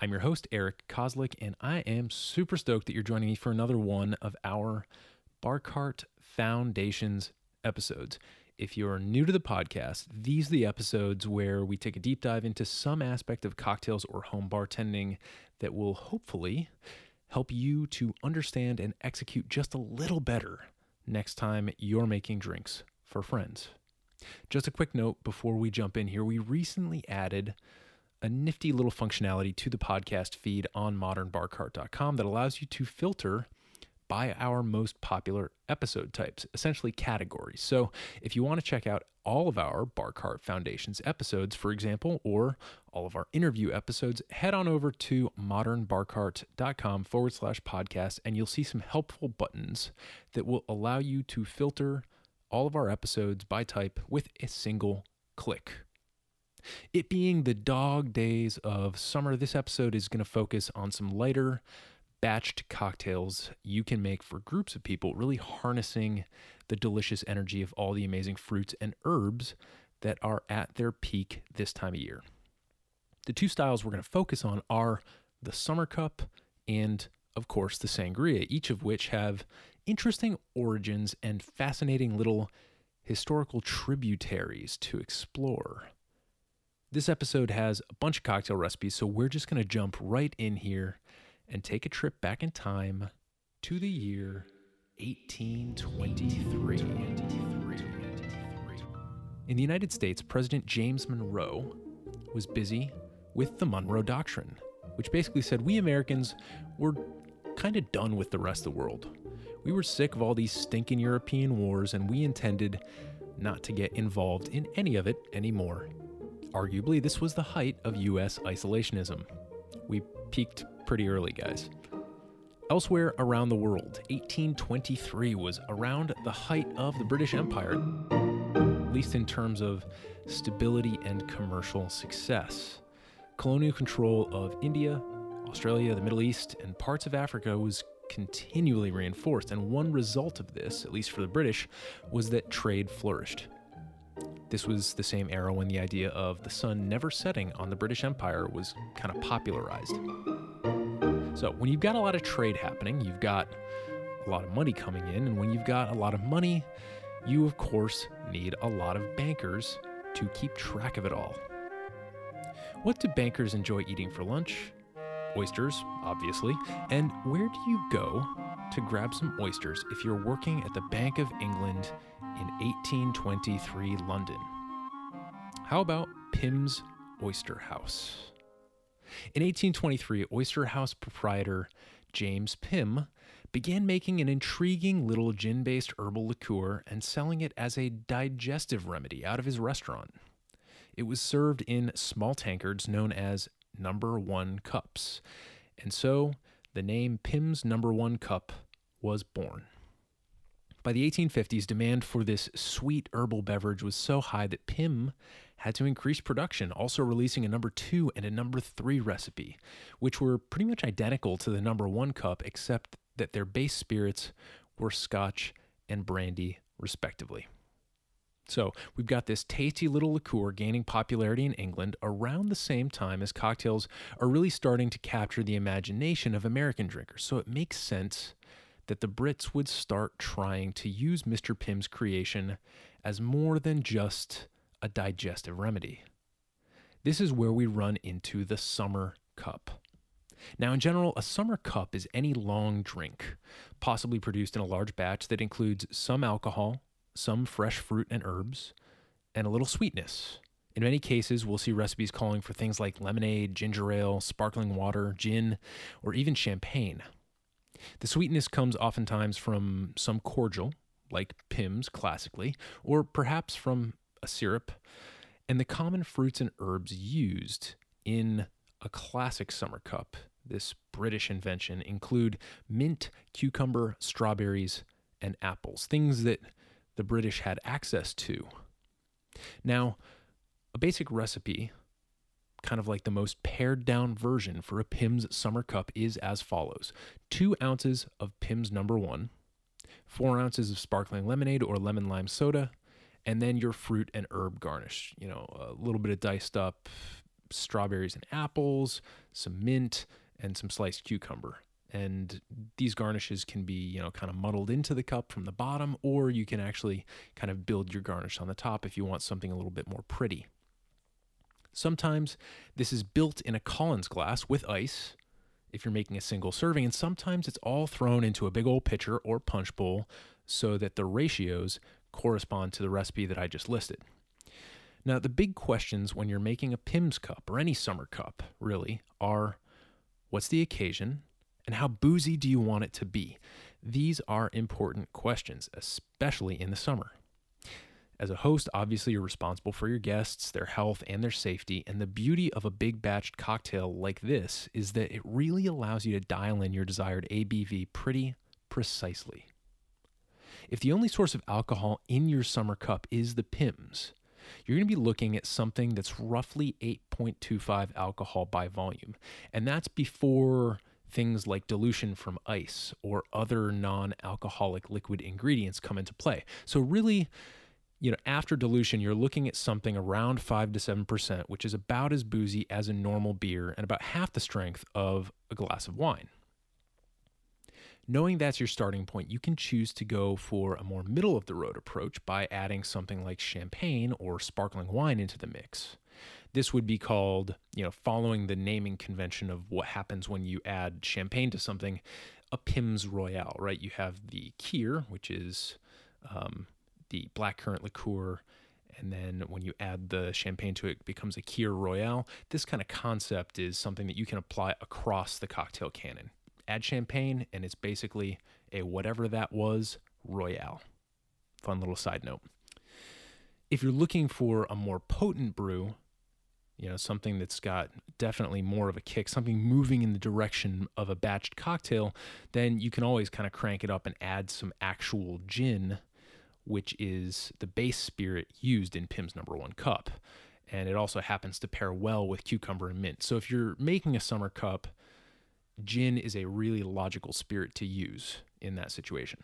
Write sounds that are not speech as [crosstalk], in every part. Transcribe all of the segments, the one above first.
I'm your host, Eric Kozlik, and I am super stoked that you're joining me for another one of our Bar Cart Foundations episodes. If you're new to the podcast, these are the episodes where we take a deep dive into some aspect of cocktails or home bartending that will hopefully help you to understand and execute just a little better next time you're making drinks for friends. Just a quick note before we jump in here we recently added a nifty little functionality to the podcast feed on modernbarcart.com that allows you to filter by our most popular episode types, essentially categories. So, if you want to check out all of our Bar Cart Foundations episodes, for example, or all of our interview episodes, head on over to modernbarcart.com forward slash podcast, and you'll see some helpful buttons that will allow you to filter all of our episodes by type with a single click. It being the dog days of summer, this episode is going to focus on some lighter, batched cocktails you can make for groups of people, really harnessing the delicious energy of all the amazing fruits and herbs that are at their peak this time of year. The two styles we're going to focus on are the summer cup and, of course, the sangria, each of which have interesting origins and fascinating little historical tributaries to explore. This episode has a bunch of cocktail recipes, so we're just going to jump right in here and take a trip back in time to the year 1823. In the United States, President James Monroe was busy with the Monroe Doctrine, which basically said we Americans were kind of done with the rest of the world. We were sick of all these stinking European wars, and we intended not to get involved in any of it anymore. Arguably, this was the height of US isolationism. We peaked pretty early, guys. Elsewhere around the world, 1823 was around the height of the British Empire, at least in terms of stability and commercial success. Colonial control of India, Australia, the Middle East, and parts of Africa was continually reinforced, and one result of this, at least for the British, was that trade flourished. This was the same era when the idea of the sun never setting on the British Empire was kind of popularized. So, when you've got a lot of trade happening, you've got a lot of money coming in, and when you've got a lot of money, you of course need a lot of bankers to keep track of it all. What do bankers enjoy eating for lunch? Oysters, obviously. And where do you go to grab some oysters if you're working at the Bank of England in 1823 London? How about Pimm's Oyster House? In 1823, Oyster House proprietor James Pimm began making an intriguing little gin based herbal liqueur and selling it as a digestive remedy out of his restaurant. It was served in small tankards known as number one cups, and so the name Pimm's number one cup was born. By the 1850s, demand for this sweet herbal beverage was so high that Pimm had to increase production, also releasing a number two and a number three recipe, which were pretty much identical to the number one cup, except that their base spirits were scotch and brandy, respectively. So, we've got this tasty little liqueur gaining popularity in England around the same time as cocktails are really starting to capture the imagination of American drinkers. So, it makes sense that the Brits would start trying to use Mr. Pimm's creation as more than just a digestive remedy. This is where we run into the summer cup. Now, in general, a summer cup is any long drink, possibly produced in a large batch that includes some alcohol, some fresh fruit and herbs, and a little sweetness. In many cases, we'll see recipes calling for things like lemonade, ginger ale, sparkling water, gin, or even champagne. The sweetness comes oftentimes from some cordial, like Pimm's classically, or perhaps from a syrup, and the common fruits and herbs used in a classic summer cup this British invention, include mint, cucumber, strawberries, and apples, things that the British had access to. Now, a basic recipe, kind of like the most pared down version for a Pimm's Summer Cup, is as follows two ounces of Pimm's number one, four ounces of sparkling lemonade or lemon lime soda, and then your fruit and herb garnish. You know, a little bit of diced up strawberries and apples, some mint, and some sliced cucumber. And these garnishes can be, you know, kind of muddled into the cup from the bottom, or you can actually kind of build your garnish on the top if you want something a little bit more pretty. Sometimes this is built in a Collins glass with ice if you're making a single serving, and sometimes it's all thrown into a big old pitcher or punch bowl so that the ratios correspond to the recipe that I just listed. Now, the big questions when you're making a Pimm's cup or any summer cup, really, are what's the occasion and how boozy do you want it to be? These are important questions, especially in the summer. As a host, obviously, you're responsible for your guests, their health, and their safety. And the beauty of a big batched cocktail like this is that it really allows you to dial in your desired ABV pretty precisely. If the only source of alcohol in your summer cup is the Pimm's, you're going to be looking at something that's roughly 8.25 alcohol by volume. And that's before things like dilution from ice or other non alcoholic liquid ingredients come into play. So, really, you know, after dilution, you're looking at something around 5 to 7%, which is about as boozy as a normal beer and about half the strength of a glass of wine. Knowing that's your starting point, you can choose to go for a more middle of the road approach by adding something like champagne or sparkling wine into the mix. This would be called, you know, following the naming convention of what happens when you add champagne to something, a Pimm's Royale, right? You have the Kir, which is um, the blackcurrant liqueur, and then when you add the champagne to it, it becomes a Kir Royale. This kind of concept is something that you can apply across the cocktail canon add champagne, and it's basically a whatever that was Royale. Fun little side note. If you're looking for a more potent brew, you know, something that's got definitely more of a kick, something moving in the direction of a batched cocktail, then you can always kind of crank it up and add some actual gin, which is the base spirit used in Pimm's number one cup. And it also happens to pair well with cucumber and mint. So if you're making a summer cup, gin is a really logical spirit to use in that situation.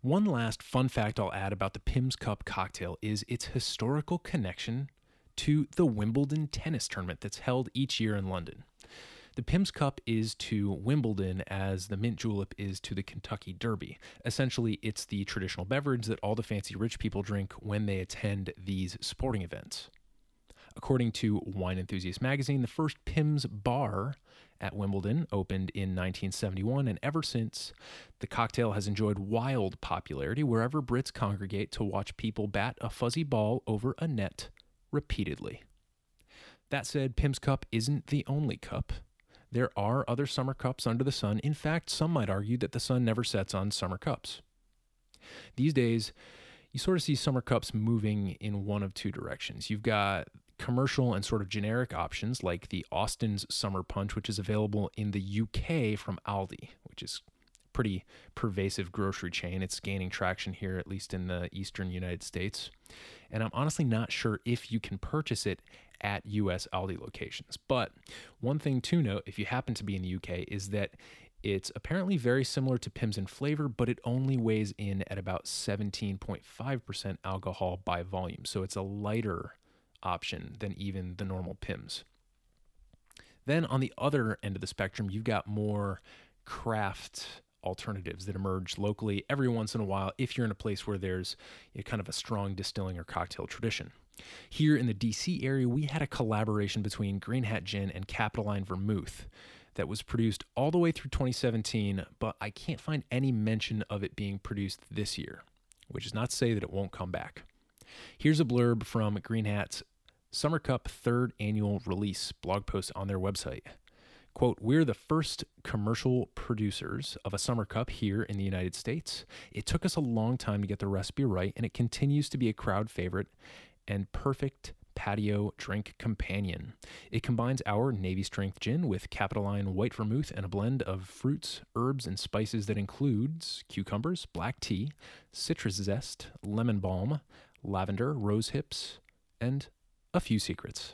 One last fun fact I'll add about the Pimm's Cup cocktail is its historical connection to the Wimbledon tennis tournament that's held each year in London. The Pimm's Cup is to Wimbledon as the mint julep is to the Kentucky Derby. Essentially, it's the traditional beverage that all the fancy rich people drink when they attend these sporting events. According to Wine Enthusiast magazine, the first Pimm's bar at Wimbledon opened in 1971, and ever since, the cocktail has enjoyed wild popularity wherever Brits congregate to watch people bat a fuzzy ball over a net repeatedly. That said, Pimm's Cup isn't the only cup. There are other summer cups under the sun. In fact, some might argue that the sun never sets on summer cups. These days, you sort of see summer cups moving in one of two directions. You've got commercial and sort of generic options like the Austin's Summer Punch, which is available in the UK from Aldi, which is pretty pervasive grocery chain. It's gaining traction here, at least in the eastern United States. And I'm honestly not sure if you can purchase it at US Aldi locations. But one thing to note, if you happen to be in the UK, is that it's apparently very similar to Pimm's in flavor, but it only weighs in at about 17.5% alcohol by volume. So it's a lighter option than even the normal Pimm's. Then on the other end of the spectrum, you've got more craft alternatives that emerge locally every once in a while if you're in a place where there's kind of a strong distilling or cocktail tradition. Here in the DC area, we had a collaboration between Green Hat Gin and Capitoline Vermouth that was produced all the way through 2017, but I can't find any mention of it being produced this year, which is not to say that it won't come back. Here's a blurb from Green Hat's Summer Cup third annual release blog post on their website. Quote, We're the first commercial producers of a summer cup here in the United States. It took us a long time to get the recipe right, and it continues to be a crowd favorite and perfect patio drink companion. It combines our Navy Strength gin with Capitoline white vermouth and a blend of fruits, herbs, and spices that includes cucumbers, black tea, citrus zest, lemon balm, lavender, rose hips, and a few secrets.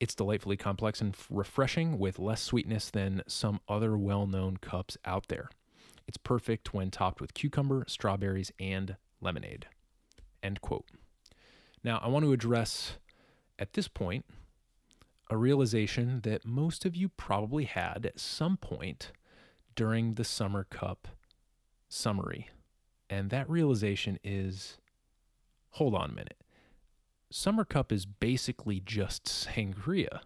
It's delightfully complex and refreshing with less sweetness than some other well known cups out there. It's perfect when topped with cucumber, strawberries, and lemonade. End quote. Now, I want to address at this point a realization that most of you probably had at some point during the Summer Cup summary. And that realization is hold on a minute. Summer Cup is basically just sangria.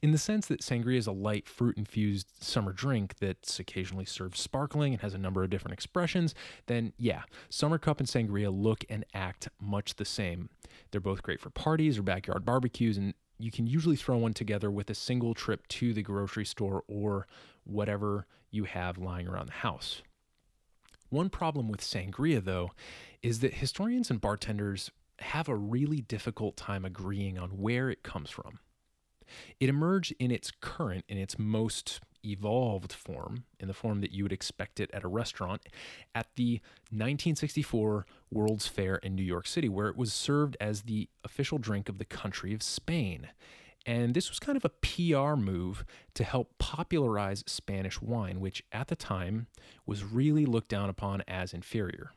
In the sense that sangria is a light fruit infused summer drink that's occasionally served sparkling and has a number of different expressions, then yeah, Summer Cup and sangria look and act much the same. They're both great for parties or backyard barbecues, and you can usually throw one together with a single trip to the grocery store or whatever you have lying around the house. One problem with sangria, though, is that historians and bartenders have a really difficult time agreeing on where it comes from. It emerged in its current, in its most evolved form, in the form that you would expect it at a restaurant, at the 1964 World's Fair in New York City, where it was served as the official drink of the country of Spain. And this was kind of a PR move to help popularize Spanish wine, which at the time was really looked down upon as inferior.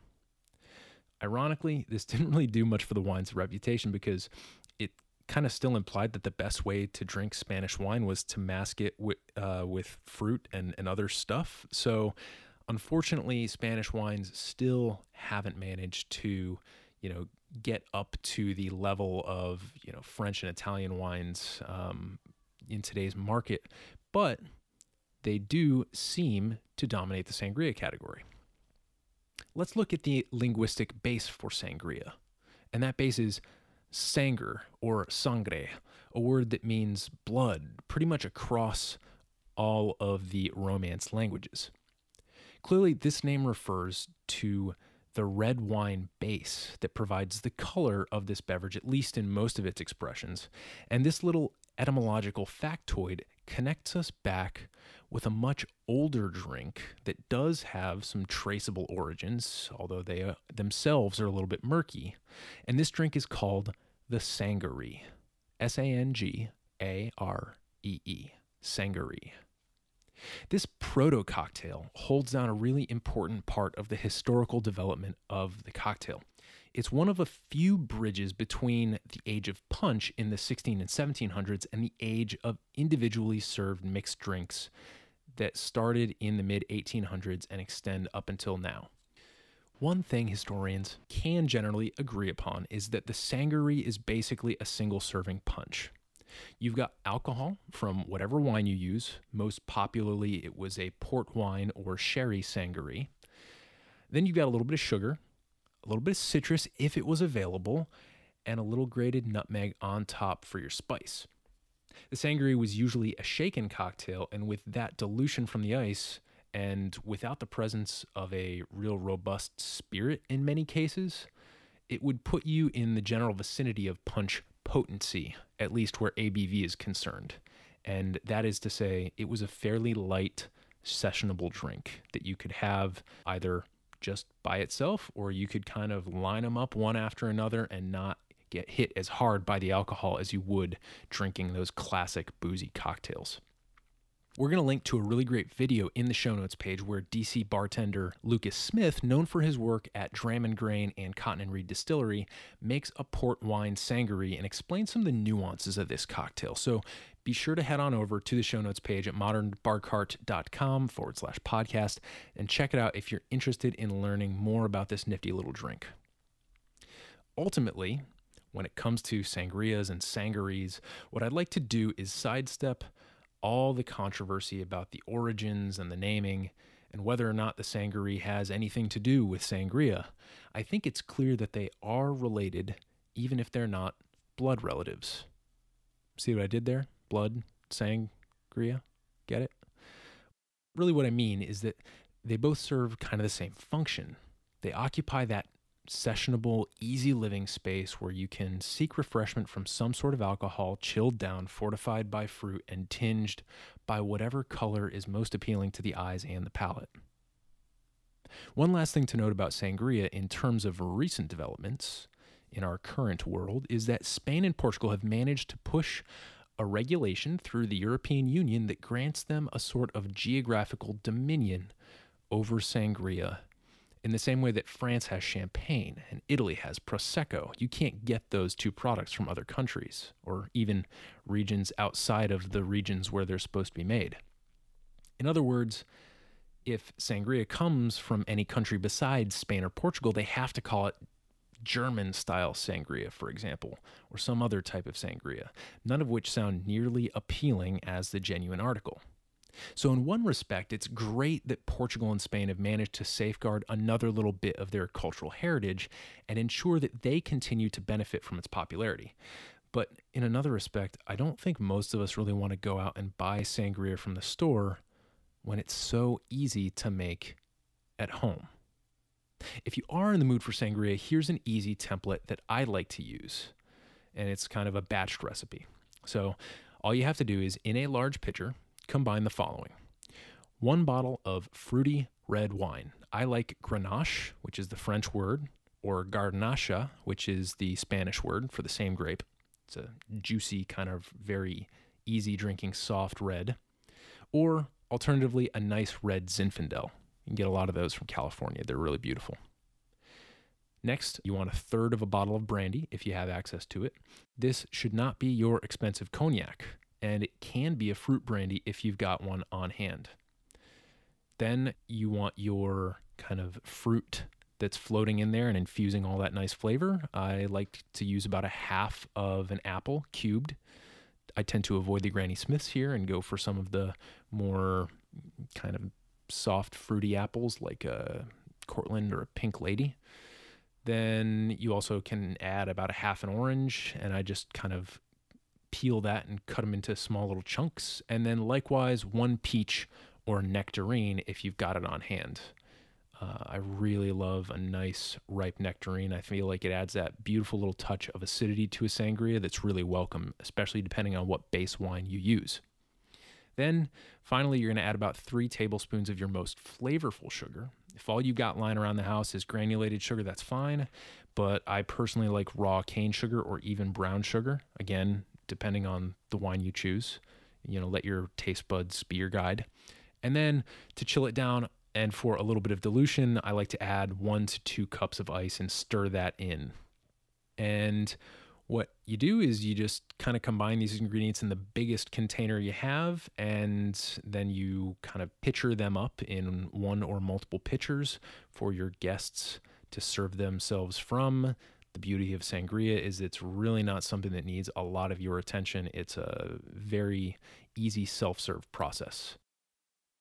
Ironically, this [laughs] didn't really do much for the wine's reputation because it kind of still implied that the best way to drink Spanish wine was to mask it with, uh, with fruit and, and other stuff. So, unfortunately, Spanish wines still haven't managed to, you know, get up to the level of, you know, French and Italian wines um, in today's market, but they do seem to dominate the sangria category. Let's look at the linguistic base for sangria, and that base is sanger or sangre, a word that means blood pretty much across all of the Romance languages. Clearly, this name refers to the red wine base that provides the color of this beverage, at least in most of its expressions. And this little etymological factoid connects us back with a much older drink that does have some traceable origins, although they uh, themselves are a little bit murky. And this drink is called the Sangaree. S A N G A R E E. Sangaree. This proto cocktail holds down a really important part of the historical development of the cocktail. It's one of a few bridges between the age of punch in the 16 and 1700s and the age of individually served mixed drinks that started in the mid 1800s and extend up until now. One thing historians can generally agree upon is that the sangaree is basically a single serving punch. You've got alcohol from whatever wine you use. Most popularly, it was a port wine or sherry sangaree. Then you've got a little bit of sugar, a little bit of citrus if it was available, and a little grated nutmeg on top for your spice. The sangaree was usually a shaken cocktail, and with that dilution from the ice, and without the presence of a real robust spirit in many cases, it would put you in the general vicinity of punch potency, at least where ABV is concerned. And that is to say, it was a fairly light, sessionable drink that you could have either just by itself or you could kind of line them up one after another and not get hit as hard by the alcohol as you would drinking those classic boozy cocktails. We're going to link to a really great video in the show notes page where DC bartender Lucas Smith, known for his work at Dram and Grain and Cotton and Reed Distillery, makes a port wine sangaree and explains some of the nuances of this cocktail. So be sure to head on over to the show notes page at modernbarcart.com forward slash podcast and check it out if you're interested in learning more about this nifty little drink. Ultimately, when it comes to sangrias and sangarees, what I'd like to do is sidestep all the controversy about the origins and the naming and whether or not the sangaree has anything to do with sangria, I think it's clear that they are related, even if they're not blood relatives. See what I did there? Blood, sangria? Get it? Really, what I mean is that they both serve kind of the same function. They occupy that sessionable, easy living space where you can seek refreshment from some sort of alcohol, chilled down, fortified by fruit, and tinged by whatever color is most appealing to the eyes and the palate. One last thing to note about sangria in terms of recent developments in our current world is that Spain and Portugal have managed to push a regulation through the European Union that grants them a sort of geographical dominion over sangria. In the same way that France has champagne and Italy has Prosecco, you can't get those two products from other countries or even regions outside of the regions where they're supposed to be made. In other words, if sangria comes from any country besides Spain or Portugal, they have to call it German style sangria, for example, or some other type of sangria, none of which sound nearly appealing as the genuine article. So, in one respect, it's great that Portugal and Spain have managed to safeguard another little bit of their cultural heritage and ensure that they continue to benefit from its popularity. But in another respect, I don't think most of us really want to go out and buy sangria from the store when it's so easy to make at home. If you are in the mood for sangria, here's an easy template that I like to use, and it's kind of a batched recipe. So, all you have to do is in a large pitcher, combine the following one bottle of fruity red wine. I like Grenache, which is the French word, or Garnacha, which is the Spanish word for the same grape. It's a juicy, kind of very easy drinking, soft red. Or alternatively, a nice red Zinfandel. You can get a lot of those from California. They're really beautiful. Next, you want a third of a bottle of brandy if you have access to it. This should not be your expensive cognac, and it can be a fruit brandy if you've got one on hand. Then you want your kind of fruit that's floating in there and infusing all that nice flavor. I like to use about a half of an apple cubed. I tend to avoid the Granny Smiths here and go for some of the more kind of soft, fruity apples like a Cortland or a Pink Lady. Then you also can add about a half an orange, and I just kind of peel that and cut them into small little chunks. And then likewise, one peach or nectarine if you've got it on hand. Uh, I really love a nice ripe nectarine. I feel like it adds that beautiful little touch of acidity to a sangria that's really welcome, especially depending on what base wine you use. Then finally, you're going to add about three tablespoons of your most flavorful sugar. If all you've got lying around the house is granulated sugar, that's fine. But I personally like raw cane sugar or even brown sugar. Again, depending on the wine you choose. You know, let your taste buds be your guide. And then to chill it down and for a little bit of dilution, I like to add one to two cups of ice and stir that in. And what you do is you just kind of combine these ingredients in the biggest container you have, and then you kind of pitcher them up in one or multiple pitchers for your guests to serve themselves from. The beauty of sangria is it's really not something that needs a lot of your attention. It's a very easy self serve process.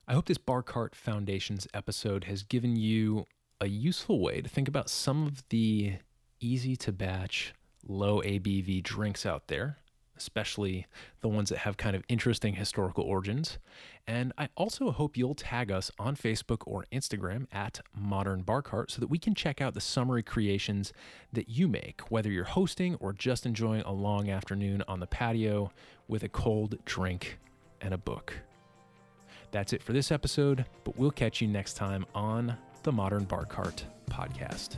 I hope this Bar Cart Foundations episode has given you a useful way to think about some of the easy to batch low ABV drinks out there, especially the ones that have kind of interesting historical origins. And I also hope you'll tag us on Facebook or Instagram at Modern Bar Cart so that we can check out the summary creations that you make, whether you're hosting or just enjoying a long afternoon on the patio with a cold drink and a book. That's it for this episode, but we'll catch you next time on the Modern Bar Cart podcast.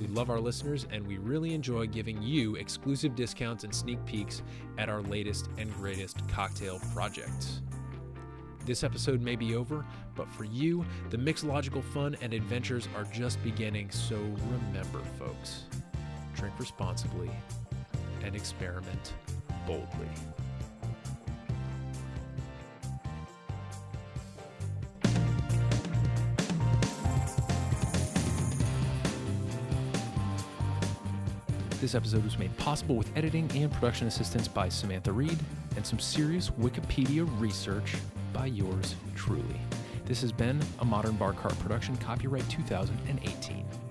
We love our listeners and we really enjoy giving you exclusive discounts and sneak peeks at our latest and greatest cocktail projects. This episode may be over, but for you, the mixological fun and adventures are just beginning. So remember, folks, drink responsibly and experiment boldly. This episode was made possible with editing and production assistance by Samantha Reed and some serious Wikipedia research by yours truly. This has been a Modern Bar Cart production, copyright 2018.